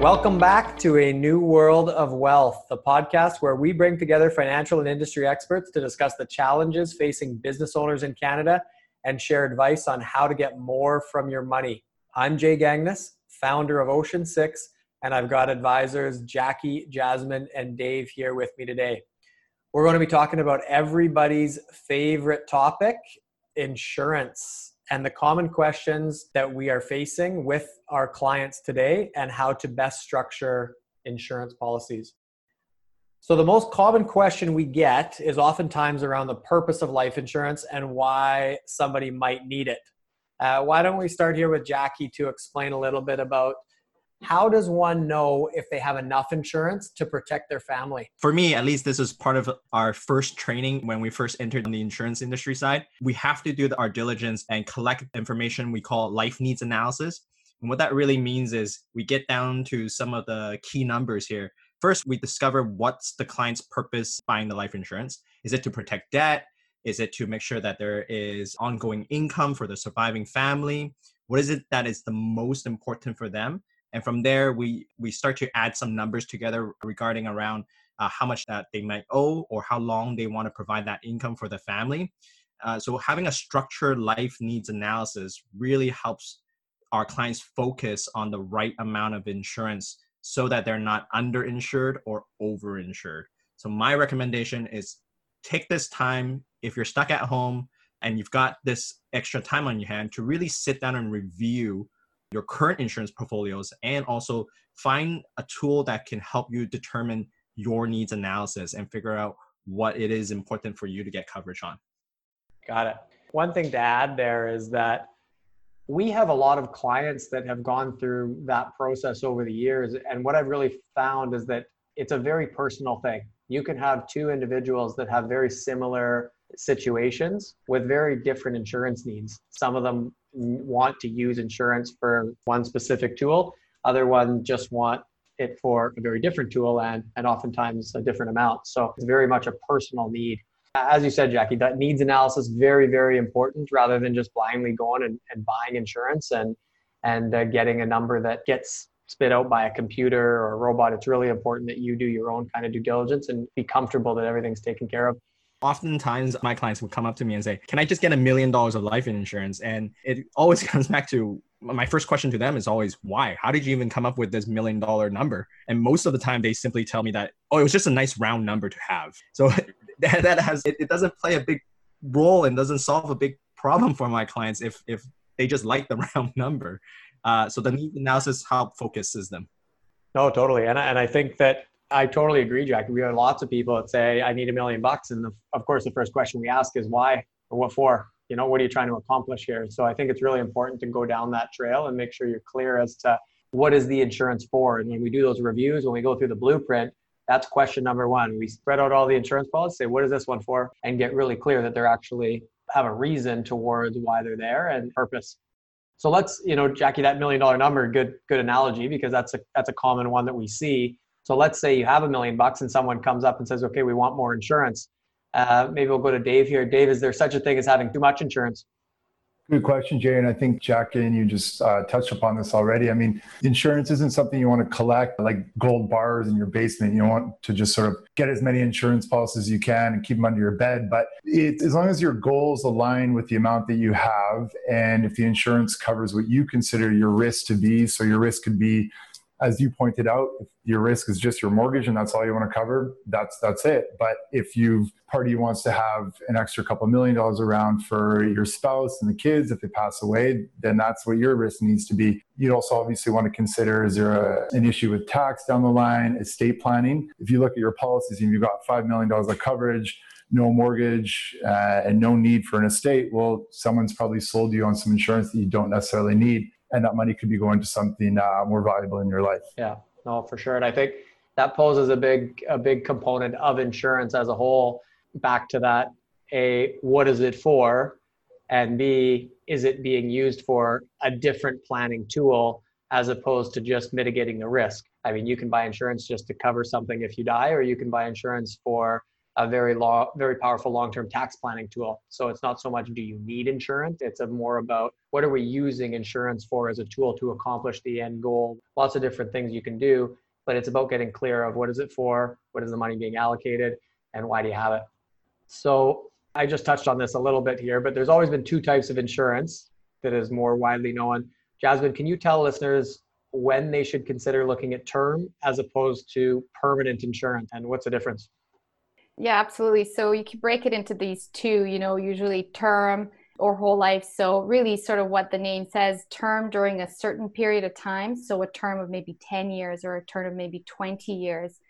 Welcome back to a new world of wealth, the podcast where we bring together financial and industry experts to discuss the challenges facing business owners in Canada and share advice on how to get more from your money. I'm Jay Gagnes, founder of Ocean Six, and I've got advisors Jackie, Jasmine, and Dave here with me today. We're going to be talking about everybody's favorite topic insurance and the common questions that we are facing with our clients today and how to best structure insurance policies. So, the most common question we get is oftentimes around the purpose of life insurance and why somebody might need it. Uh, why don't we start here with Jackie to explain a little bit about how does one know if they have enough insurance to protect their family? For me, at least, this is part of our first training when we first entered in the insurance industry side. We have to do our diligence and collect information we call life needs analysis. And what that really means is we get down to some of the key numbers here. First, we discover what's the client's purpose buying the life insurance. Is it to protect debt? Is it to make sure that there is ongoing income for the surviving family? What is it that is the most important for them? And from there we we start to add some numbers together regarding around uh, how much that they might owe or how long they want to provide that income for the family. Uh, so having a structured life needs analysis really helps our clients focus on the right amount of insurance so that they're not underinsured or overinsured. So my recommendation is take this time if you're stuck at home and you've got this extra time on your hand to really sit down and review your current insurance portfolios and also find a tool that can help you determine your needs analysis and figure out what it is important for you to get coverage on. Got it. One thing to add there is that we have a lot of clients that have gone through that process over the years. And what I've really found is that it's a very personal thing. You can have two individuals that have very similar situations with very different insurance needs. Some of them want to use insurance for one specific tool, other ones just want it for a very different tool and, and oftentimes a different amount. So it's very much a personal need. As you said, Jackie, that needs analysis very, very important rather than just blindly going and, and buying insurance and and uh, getting a number that gets spit out by a computer or a robot. It's really important that you do your own kind of due diligence and be comfortable that everything's taken care of oftentimes my clients would come up to me and say, Can I just get a million dollars of life insurance? And it always comes back to my first question to them is always, Why? How did you even come up with this million dollar number? And most of the time they simply tell me that, Oh, it was just a nice round number to have. So that, has, it, doesn't play a big role and doesn't solve a big problem for my clients if, if they just like the round number. Uh, so the need analysis help focuses them. No, totally. And, I, and I think that I totally agree, Jack. We have lots of people that say, I need a million bucks. And the, of course, the first question we ask is why or what for? You know, what are you trying to accomplish here? So I think it's really important to go down that trail and make sure you're clear as to what is the insurance for. And when we do those reviews, when we go through the blueprint, that's question number one. We spread out all the insurance policies, say, what is this one for? And get really clear that they're actually have a reason towards why they're there and purpose. So let's, you know, Jackie, that million dollar number, good, good analogy because that's a that's a common one that we see so let's say you have a million bucks and someone comes up and says, okay, we want more insurance. Uh, maybe we'll go to Dave here. Dave, is there such a thing as having too much insurance? Good question, Jay. And I think Jackie and you just uh, touched upon this already. I mean, insurance isn't something you want to collect like gold bars in your basement. You want to just sort of get as many insurance policies as you can and keep them under your bed. But it, as long as your goals align with the amount that you have, and if the insurance covers what you consider your risk to be, so your risk could be as you pointed out, if your risk is just your mortgage and that's all you want to cover, that's that's it. But if you party wants to have an extra couple million dollars around for your spouse and the kids if they pass away, then that's what your risk needs to be. You'd also obviously want to consider is there a, an issue with tax down the line, estate planning. If you look at your policies and you've got five million dollars of coverage, no mortgage uh, and no need for an estate, well, someone's probably sold you on some insurance that you don't necessarily need and that money could be going to something uh, more valuable in your life. Yeah, no, for sure. And I think that poses a big a big component of insurance as a whole. Back to that, a what is it for, and b is it being used for a different planning tool as opposed to just mitigating the risk. I mean, you can buy insurance just to cover something if you die, or you can buy insurance for a very law, very powerful long-term tax planning tool. So it's not so much do you need insurance, it's more about what are we using insurance for as a tool to accomplish the end goal. Lots of different things you can do, but it's about getting clear of what is it for, what is the money being allocated, and why do you have it. So I just touched on this a little bit here, but there's always been two types of insurance that is more widely known. Jasmine, can you tell listeners when they should consider looking at term as opposed to permanent insurance and what's the difference? Yeah, absolutely. So you can break it into these two, you know, usually term or whole life. So really sort of what the name says, term during a certain period of time. So a term of maybe 10 years or a term of maybe 20 years.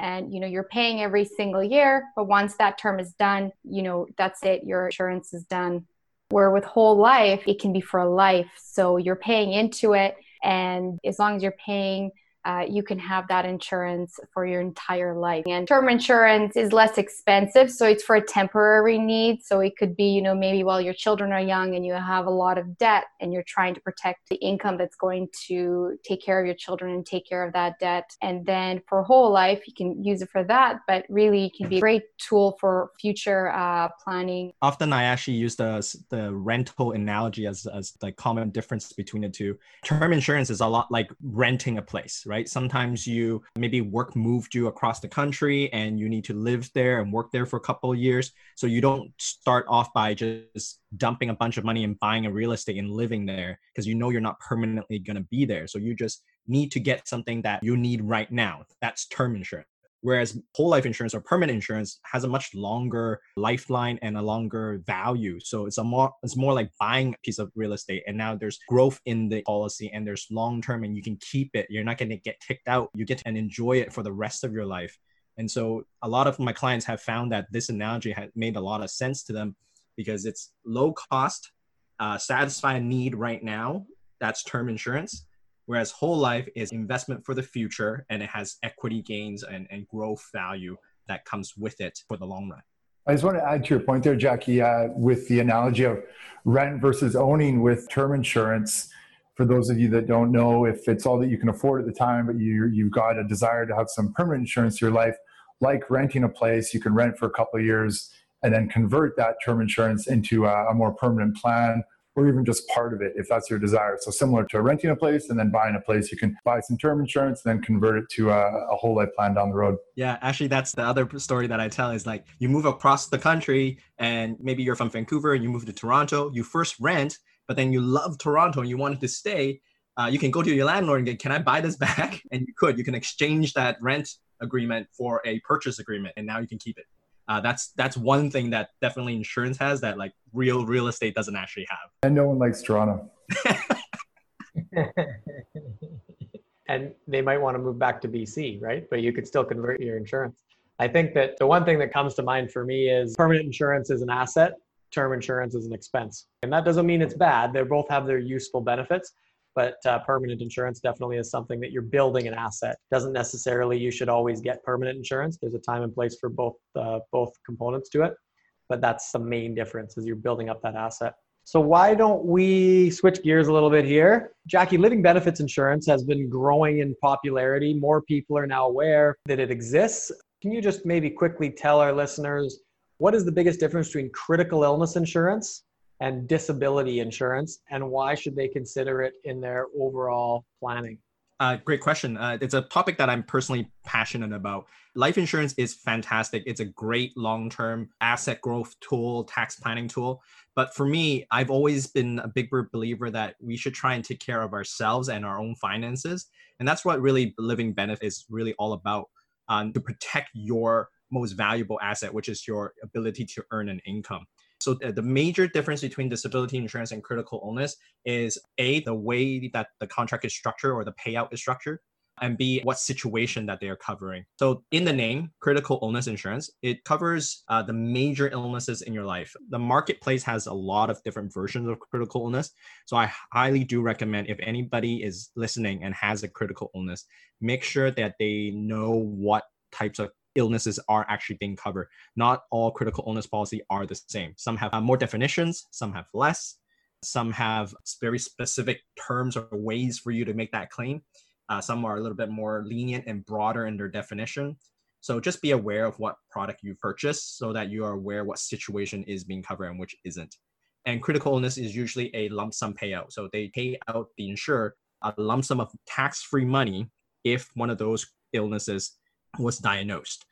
And you know, you're paying every single year, but once that term is done, you know, that's it, your insurance is done. Where with whole life, it can be for life. So you're paying into it and as long as you're paying uh, you can have that insurance for your entire life. And term insurance is less expensive, so it's for a temporary need. So it could be, you know, maybe while your children are young and you have a lot of debt and you're trying to protect the income that's going to take care of your children and take care of that debt. And then for whole life, you can use it for that, but really it can be a great tool for future uh, planning. Often I actually use the, the rental analogy as, as the common difference between the two. Term insurance is a lot like renting a place, right? Right? Sometimes you maybe work moved you across the country and you need to live there and work there for a couple of years. So you don't start off by just dumping a bunch of money and buying a real estate and living there because you know you're not permanently going to be there. So you just need to get something that you need right now. That's term insurance. Whereas whole life insurance or permanent insurance has a much longer lifeline and a longer value. So it's a more it's more like buying a piece of real estate. And now there's growth in the policy and there's long term and you can keep it. You're not going to get kicked out. You get to and enjoy it for the rest of your life. And so a lot of my clients have found that this analogy had made a lot of sense to them because it's low cost, uh, satisfy a need right now. That's term insurance whereas whole life is investment for the future and it has equity gains and, and growth value that comes with it for the long run. I just want to add to your point there, Jackie, uh, with the analogy of rent versus owning with term insurance. For those of you that don't know, if it's all that you can afford at the time, but you, you've got a desire to have some permanent insurance in your life, like renting a place, you can rent for a couple of years and then convert that term insurance into a, a more permanent plan or even just part of it if that's your desire. So similar to renting a place and then buying a place, you can buy some term insurance and then convert it to a, a, whole life plan down the road. Yeah, actually that's the other story that I tell is like you move across the country and maybe you're from Vancouver and you move to Toronto, you first rent, but then you love Toronto and you wanted to stay. Uh, you can go to your landlord and get, can I buy this back? And you could, you can exchange that rent agreement for a purchase agreement and now you can keep it. Uh, that's that's one thing that definitely insurance has that like real real estate doesn't actually have. And no one likes Toronto. and they might want to move back to BC, right? But you could still convert your insurance. I think that the one thing that comes to mind for me is permanent insurance is an asset, term insurance is an expense. And that doesn't mean it's bad. They both have their useful benefits but uh, permanent insurance definitely is something that you're building an asset. Doesn't necessarily you should always get permanent insurance. There's a time and place for both uh, both components to it but that's the main difference is you're building up that asset. So why don't we switch gears a little bit here? Jackie living benefits insurance has been growing in popularity. More people are now aware that it exists. Can you just maybe quickly tell our listeners what is the biggest difference between critical illness insurance and disability insurance, and why should they consider it in their overall planning? Uh, great question. Uh, it's a topic that I'm personally passionate about. Life insurance is fantastic. It's a great long term asset growth tool, tax planning tool. But for me, I've always been a big believer that we should try and take care of ourselves and our own finances. And that's what really living benefit is really all about um, to protect your most valuable asset, which is your ability to earn an income. So the major difference between disability insurance and critical illness is A, the way that the contract is structured or the payout is structured, and B, what situation that they are covering. So in the name, critical illness insurance, it covers uh, the major illnesses in your life. The marketplace has a lot of different versions of critical illness. So I highly do recommend if anybody is listening and has a critical illness, make sure that they know what types of illnesses are actually being covered. Not all critical illness policy are the same. Some have more definitions, some have less, some have very specific terms or ways for you to make that claim. Uh, some are a little bit more lenient and broader in their definition. So just be aware of what product you purchase so that you are aware what situation is being covered and which isn't. And critical illness is usually a lump sum payout. So they pay out the insurer a lump sum of tax free money if one of those illnesses was diagnosed.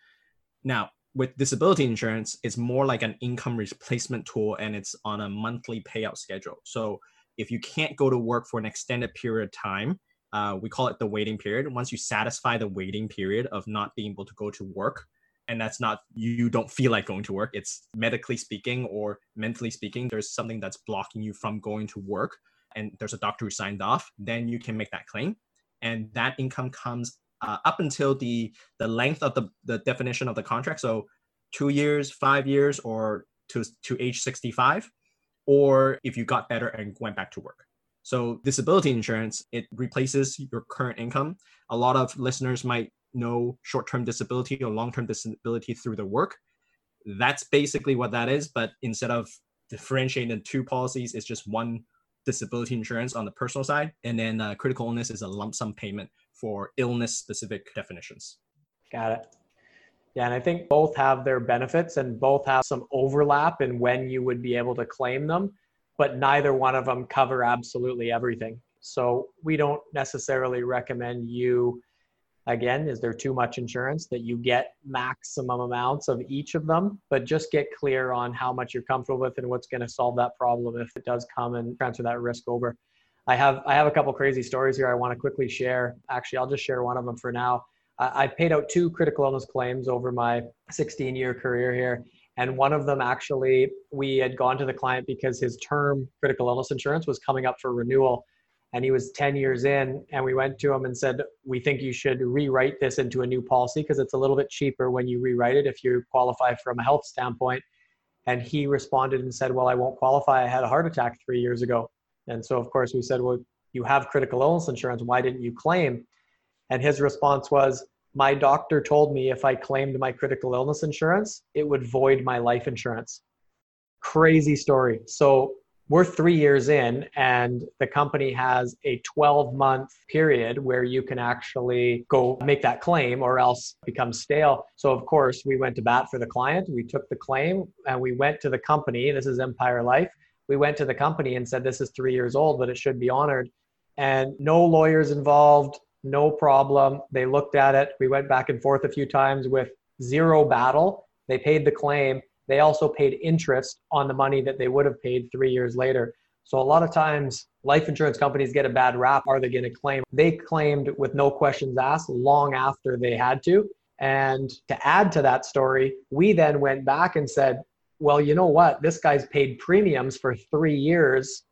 Now, with disability insurance, it's more like an income replacement tool and it's on a monthly payout schedule. So if you can't go to work for an extended period of time, uh, we call it the waiting period. Once you satisfy the waiting period of not being able to go to work, and that's not you don't feel like going to work, it's medically speaking or mentally speaking, there's something that's blocking you from going to work, and there's a doctor who signed off, then you can make that claim. And that income comes uh, up until the the length of the, the definition of the contract. So two years, five years, or to, to age 65, or if you got better and went back to work. So disability insurance, it replaces your current income. A lot of listeners might know short-term disability or long-term disability through the work. That's basically what that is. But instead of differentiating the two policies, it's just one disability insurance on the personal side. And then uh, critical illness is a lump sum payment for illness specific definitions. Got it. Yeah, and I think both have their benefits and both have some overlap in when you would be able to claim them but neither one of them cover absolutely everything. So we don't necessarily recommend you, again, is there too much insurance that you get maximum amounts of each of them, but just get clear on how much you're comfortable with and what's going to solve that problem if it does come and transfer that risk over. I have I have a couple crazy stories here I want to quickly share. Actually, I'll just share one of them for now. I paid out two critical illness claims over my 16 year career here and one of them actually, we had gone to the client because his term critical illness insurance was coming up for renewal. And he was 10 years in, and we went to him and said, We think you should rewrite this into a new policy because it's a little bit cheaper when you rewrite it if you qualify from a health standpoint. And he responded and said, Well, I won't qualify. I had a heart attack three years ago. And so, of course, we said, Well, you have critical illness insurance. Why didn't you claim? And his response was, my doctor told me if I claimed my critical illness insurance, it would void my life insurance. Crazy story. So we're three years in, and the company has a 12 month period where you can actually go make that claim or else become stale. So, of course, we went to bat for the client. We took the claim and we went to the company. This is Empire Life. We went to the company and said, This is three years old, but it should be honored. And no lawyers involved, no problem. They looked at it. We went back and forth a few times with zero battle. They paid the claim. They also paid interest on the money that they would have paid three years later. So a lot of times life insurance companies get a bad rap. Are they going to claim? They claimed with no questions asked long after they had to. And to add to that story, we then went back and said, well, you know what? This guy's paid premiums for three years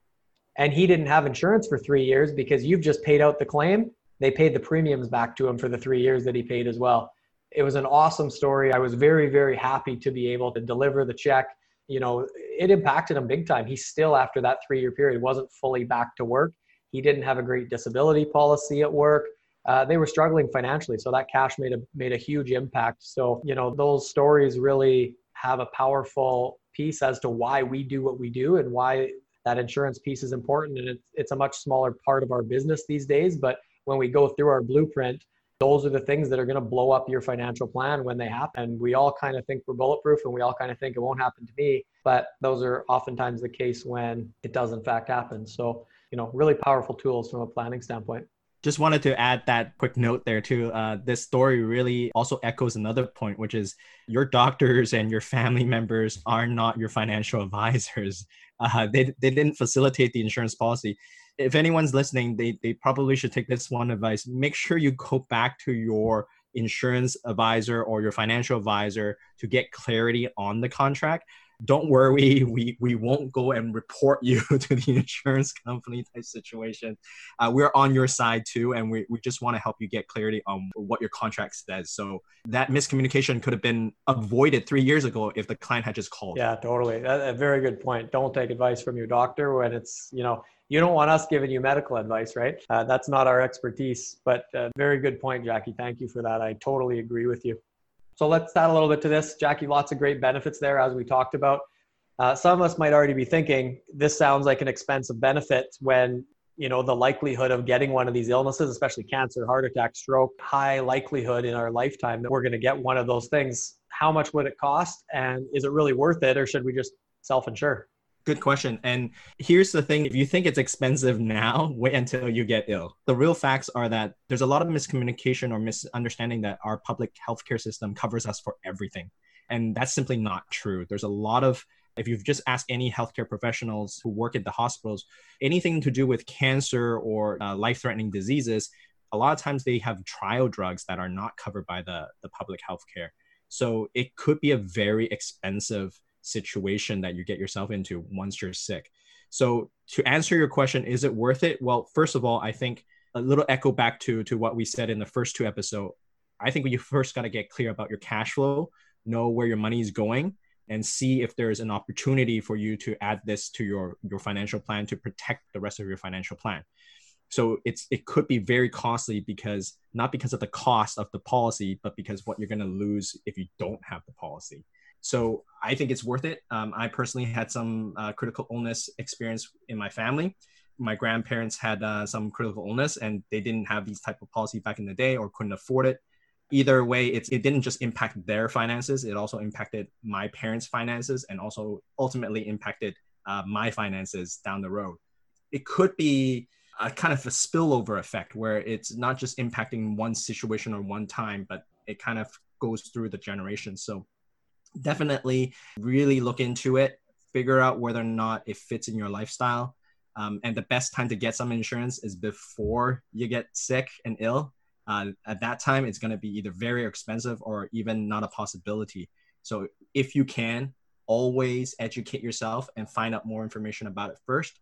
and he didn't have insurance for three years because you've just paid out the claim they paid the premiums back to him for the three years that he paid as well. It was an awesome story. I was very, very happy to be able to deliver the check. You know, it impacted him big time. He still, after that three year period, wasn't fully back to work. He didn't have a great disability policy at work. Uh, they were struggling financially, so that cash made a made a huge impact. So you know, those stories really have a powerful piece as to why we do what we do and why that insurance piece is important. And it's it's a much smaller part of our business these days, but when we go through our blueprint, those are the things that are going to blow up your financial plan when they happen. We all kind of think we're bulletproof and we all kind of think it won't happen to me, but those are oftentimes the case when it does in fact happen. So, you know, really powerful tools from a planning standpoint. Just wanted to add that quick note there too. Uh, this story really also echoes another point, which is your doctors and your family members are not your financial advisors. Uh, they, they didn't facilitate the insurance policy if anyone's listening, they, they probably should take this one advice. Make sure you go back to your insurance advisor or your financial advisor to get clarity on the contract don't worry, we, we won't go and report you to the insurance company type situation. Uh, we're on your side too, and we, we just want to help you get clarity on what your contract says. So that miscommunication could have been avoided three years ago if the client had just called. Yeah, totally. A, very good point. Don't take advice from your doctor when it's, you know, you don't want us giving you medical advice, right? Uh, that's not our expertise. But uh, very good point, Jackie. Thank you for that. I totally agree with you. So let's add a little bit to this. Jackie, lots of great benefits there, as we talked about. Uh, some of us might already be thinking, this sounds like an expensive benefit when you know the likelihood of getting one of these illnesses especially cancer heart attack stroke high likelihood in our lifetime that we're going to get one of those things how much would it cost and is it really worth it or should we just self-insure Good question. And here's the thing if you think it's expensive now, wait until you get ill. The real facts are that there's a lot of miscommunication or misunderstanding that our public healthcare system covers us for everything. And that's simply not true. There's a lot of if you've just asked any healthcare professionals who work at the hospitals, anything to do with cancer or uh, life threatening diseases, a lot of times they have trial drugs that are not covered by the, the public healthcare. So it could be a very expensive situation that you get yourself into once you're sick. So to answer your question, is it worth it? Well, first of all, I think a little echo back to to what we said in the first two episodes. I think you first got to get clear about your cash flow, know where your money is going, and see if there's an opportunity for you to add this to your your financial plan to protect the rest of your financial plan. So it's it could be very costly because not because of the cost of the policy, but because what you're going to lose if you don't have the policy. So I think it's worth it. Um, I personally had some uh, critical illness experience in my family. My grandparents had uh, some critical illness, and they didn't have these type of policy back in the day or couldn't afford it. Either way, it's, it didn't just impact their finances; it also impacted my parents' finances, and also ultimately impacted uh, my finances down the road. It could be a kind of a spillover effect where it's not just impacting one situation or one time, but it kind of goes through the generations. So definitely really look into it, figure out whether or not it fits in your lifestyle. Um, and the best time to get some insurance is before you get sick and ill. Uh, at that time, it's going to be either very expensive or even not a possibility. So, if you can, always educate yourself and find out more information about it first.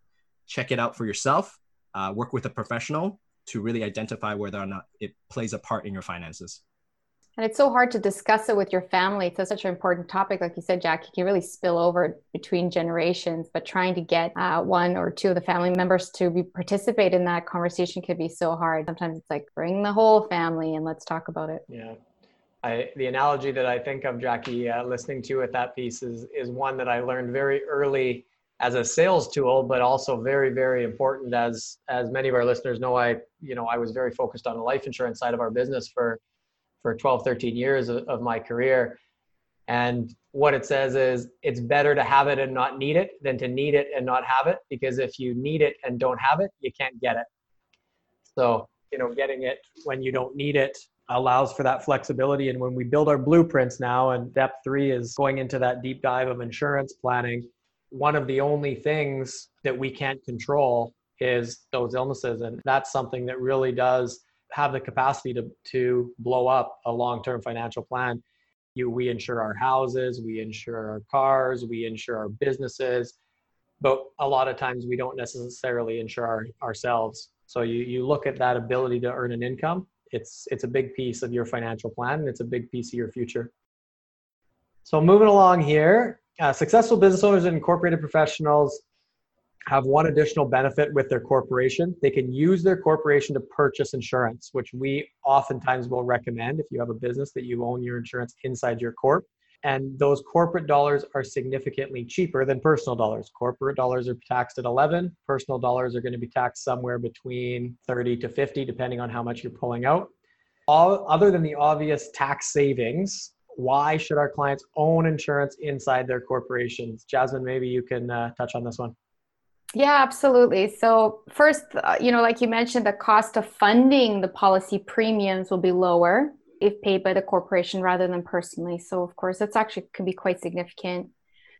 Check it out for yourself. Uh, work with a professional to really identify whether or not it plays a part in your finances. And it's so hard to discuss it with your family. It's such an important topic. Like you said, Jack, you can really spill over between generations, but trying to get uh, one or two of the family members to be, participate in that conversation can be so hard. Sometimes it's like bring the whole family and let's talk about it. Yeah. I, the analogy that I think of, Jackie, uh, listening to at that piece is, is one that I learned very early as a sales tool, but also very, very important as, as many of our listeners know, I, you know, I was very focused on the life insurance side of our business for for 12, 13 years of, of my career. And what it says is it's better to have it and not need it than to need it and not have it because if you need it and don't have it, you can't get it. So, you know, getting it when you don't need it allows for that flexibility. And when we build our blueprints now, and step three is going into that deep dive of insurance planning, one of the only things that we can't control is those illnesses. And that's something that really does have the capacity to, to blow up a long-term financial plan. You, we insure our houses, we insure our cars, we insure our businesses, but a lot of times we don't necessarily insure our, ourselves. So you, you look at that ability to earn an income. It's it's a big piece of your financial plan, and it's a big piece of your future. So moving along here, uh, successful business owners and incorporated professionals have one additional benefit with their corporation. They can use their corporation to purchase insurance, which we oftentimes will recommend if you have a business that you own your insurance inside your corp. And those corporate dollars are significantly cheaper than personal dollars. Corporate dollars are taxed at 11, personal dollars are going to be taxed somewhere between 30 to 50 depending on how much you're pulling out. All other than the obvious tax savings, why should our clients own insurance inside their corporations? Jasmine, maybe you can uh, touch on this one. Yeah, absolutely. So, first, uh, you know, like you mentioned, the cost of funding the policy premiums will be lower if paid by the corporation rather than personally. So, of course, that's actually can be quite significant.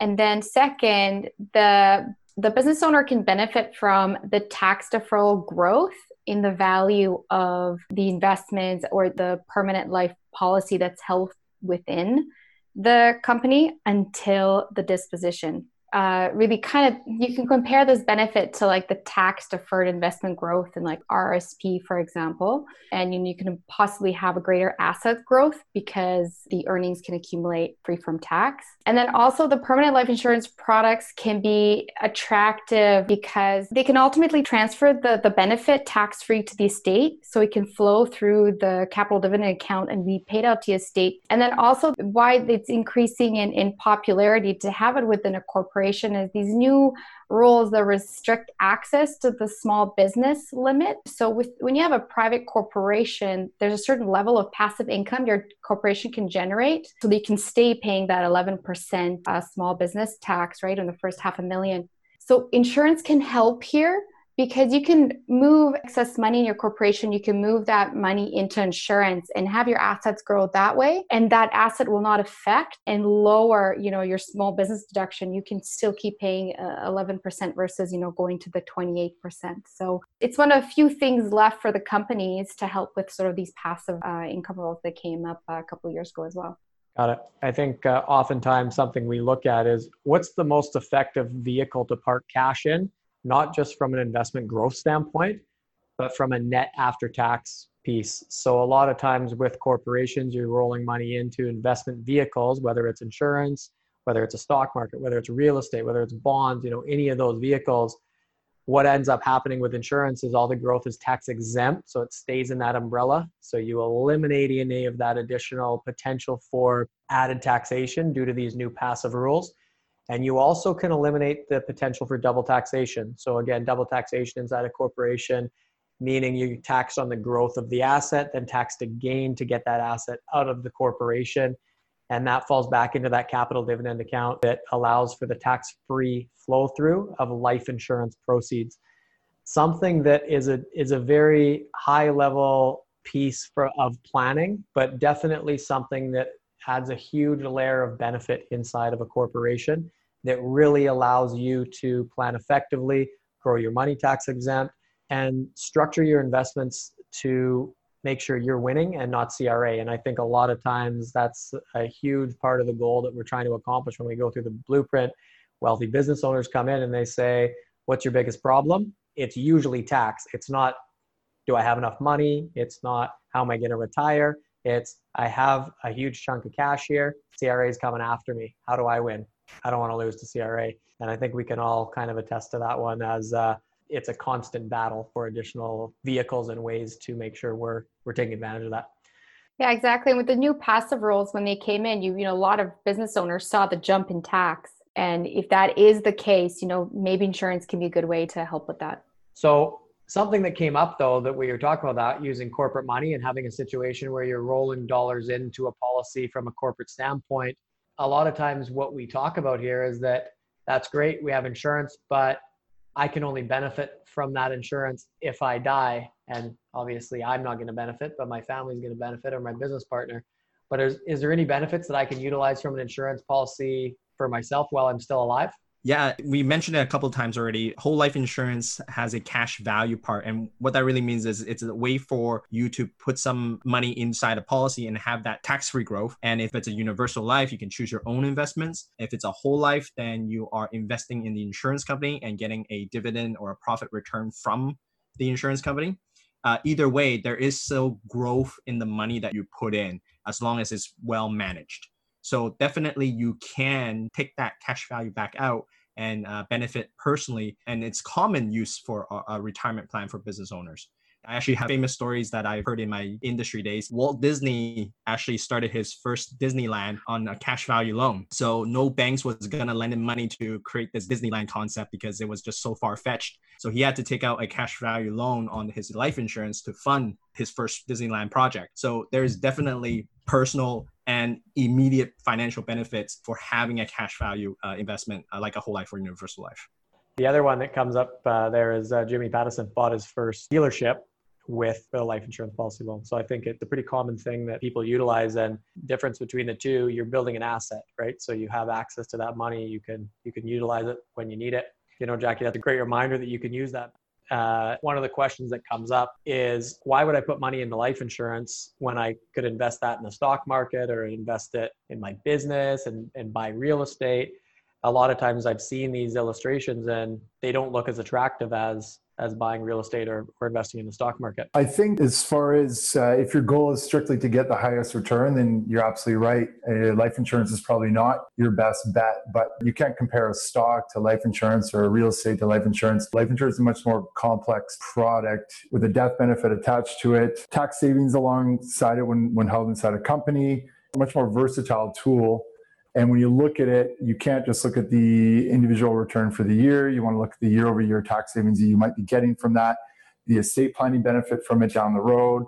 And then, second, the the business owner can benefit from the tax deferral growth in the value of the investments or the permanent life policy that's held within the company until the disposition uh, really kind of you can compare this benefit to like the tax deferred investment growth in like RSP, for example, and you, you can possibly have a greater asset growth because the earnings can accumulate free from tax. And then also the permanent life insurance products can be attractive because they can ultimately transfer the, the benefit tax free to the estate. So it can flow through the capital dividend account and be paid out to the estate. And then also why it's increasing in, in popularity to have it within a corporate corporation is these new rules that restrict access to the small business limit. So with when you have a private corporation, there's a certain level of passive income your corporation can generate so you can stay paying that 11% uh, small business tax, right, in the first half a million. So insurance can help here because you can move excess money in your corporation you can move that money into insurance and have your assets grow that way. And that asset will not affect and lower you know your small business deduction. You can still keep paying uh, 11% versus you know going to the 28% so it's one of a few things left for the companies to help with sort of these passive uh, income rules that came up a couple years ago as well. Got it. I think uh, oftentimes something we look at is what's the most effective vehicle to park cash in not just from an investment growth standpoint, but from a net after tax piece. So a lot of times with corporations, you're rolling money into investment vehicles, whether it's insurance, whether it's a stock market, whether it's real estate, whether it's bonds, you know, any of those vehicles. What ends up happening with insurance is all the growth is tax exempt, so it stays in that umbrella. So you eliminate any of that additional potential for added taxation due to these new passive rules. And you also can eliminate the potential for double taxation. So again, double taxation inside a corporation, meaning you tax on the growth of the asset, then tax to gain to get that asset out of the corporation. And that falls back into that capital dividend account that allows for the tax free flow through of life insurance proceeds. Something that is a, is a very high level piece for, of planning, but definitely something that adds a huge layer of benefit inside of a corporation that really allows you to plan effectively, grow your money tax exempt, and structure your investments to make sure you're winning and not CRA. And I think a lot of times that's a huge part of the goal that we're trying to accomplish when we go through the blueprint. Wealthy business owners come in and they say, What's your biggest problem? It's usually tax. It's not, Do I have enough money? It's not, How am I going to retire? It's, I have a huge chunk of cash here. CRA is coming after me. How do I win? I don't want to lose to CRA. And I think we can all kind of attest to that one as uh, it's a constant battle for additional vehicles and ways to make sure we're we're taking advantage of that. Yeah, exactly. And with the new passive rules, when they came in, you you know a lot of business owners saw the jump in tax, and if that is the case, you know maybe insurance can be a good way to help with that. So something that came up though that we were talking about that using corporate money and having a situation where you're rolling dollars into a policy from a corporate standpoint a lot of times what we talk about here is that that's great we have insurance but i can only benefit from that insurance if i die. And obviously i'm not going to benefit but my family's going to benefit or my business partner. But is, is there any benefits that i can utilize from an insurance policy for myself while i'm still alive yeah, we mentioned it a couple times already. Whole life insurance has a cash value part. And what that really means is it's a way for you to put some money inside a policy and have that tax free growth. And if it's a universal life, you can choose your own investments. If it's a whole life, then you are investing in the insurance company and getting a dividend or a profit return from the insurance company. Uh, either way, there is still growth in the money that you put in as long as it's well managed. So definitely you can take that cash value back out and uh, benefit personally. And it's common use for a, a retirement plan for business owners. I actually have famous stories that I've heard in my industry days. Walt Disney actually started his first Disneyland on a cash value loan. So no banks was gonna lend him money to create this Disneyland concept because it was just so far fetched. So he had to take out a cash value loan on his life insurance to fund his first Disneyland project. So there's definitely personal and immediate financial benefits for having a cash value uh, investment uh, like a whole life or universal life. The other one that comes up uh, there is uh, Jimmy Pattison bought his first dealership with a life insurance policy loan. So I think it's a pretty common thing that people utilize and difference between the two, you're building an asset, right? So you have access to that money, you can you can utilize it when you need it. You know, Jackie, that's a great reminder that you can use that uh, one of the questions that comes up is why would I put money into life insurance when I could invest that in the stock market or invest it in my business and, and buy real estate? A lot of times I've seen these illustrations and they don't look as attractive as as buying real estate or, or investing in the stock market? I think as far as uh, if your goal is strictly to get the highest return, then you're absolutely right. Uh, life insurance is probably not your best bet, but you can't compare a stock to life insurance or a real estate to life insurance. Life insurance is a much more complex product with a death benefit attached to it, tax savings alongside it when, when held inside a company, a much more versatile tool And when you look at it, you can't just look at the individual return for the year. You want to look at the year over year tax savings you might be getting from that, the estate planning benefit from it down the road.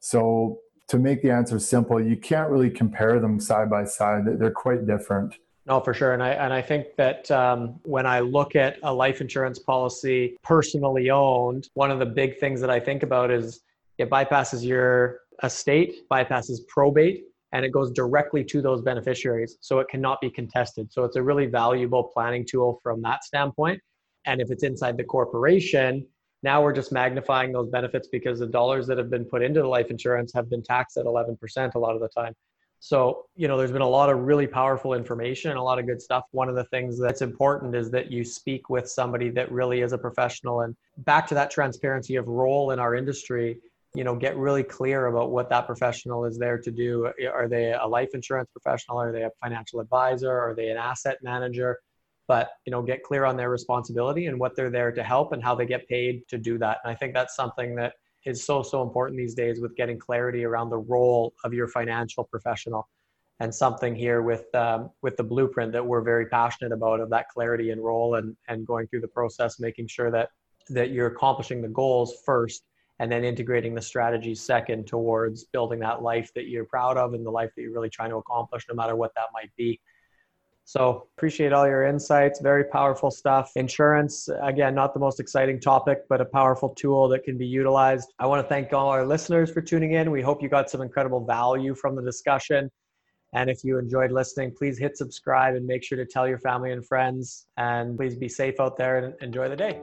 So, to make the answer simple, you can't really compare them side by side. They're quite different. No, for sure. And I, and I think that um, when I look at a life insurance policy personally owned, one of the big things that I think about is it bypasses your estate, bypasses probate, and it goes directly to those beneficiaries. So it cannot be contested. So it's a really valuable planning tool from that standpoint. And if it's inside the corporation, now we're just magnifying those benefits because the dollars that have been put into the life insurance have been taxed at 11% a lot of the time. So, you know, there's been a lot of really powerful information and a lot of good stuff. One of the things that's important is that you speak with somebody that really is a professional. And back to that transparency of role in our industry, you know get really clear about what that professional is there to do. Are they a life insurance professional? Are they a financial advisor? Are they an asset manager? But you know get clear on their responsibility and what they're there to help and how they get paid to do that. And i think that's something that is so so important these days with getting clarity around the role of your financial professional and something here with um, with the blueprint that we're very passionate about of that clarity and role and and going through the process making sure that that you're accomplishing the goals first and then integrating the strategy second towards building that life that you're proud of and the life that you're really trying to accomplish no matter what that might be. So appreciate all your insights. Very powerful stuff. Insurance again not the most exciting topic but a powerful tool that can be utilized. I want to thank all our listeners for tuning in. We hope you got some incredible value from the discussion. And if you enjoyed listening please hit subscribe and make sure to tell your family and friends. And please be safe out there and enjoy the day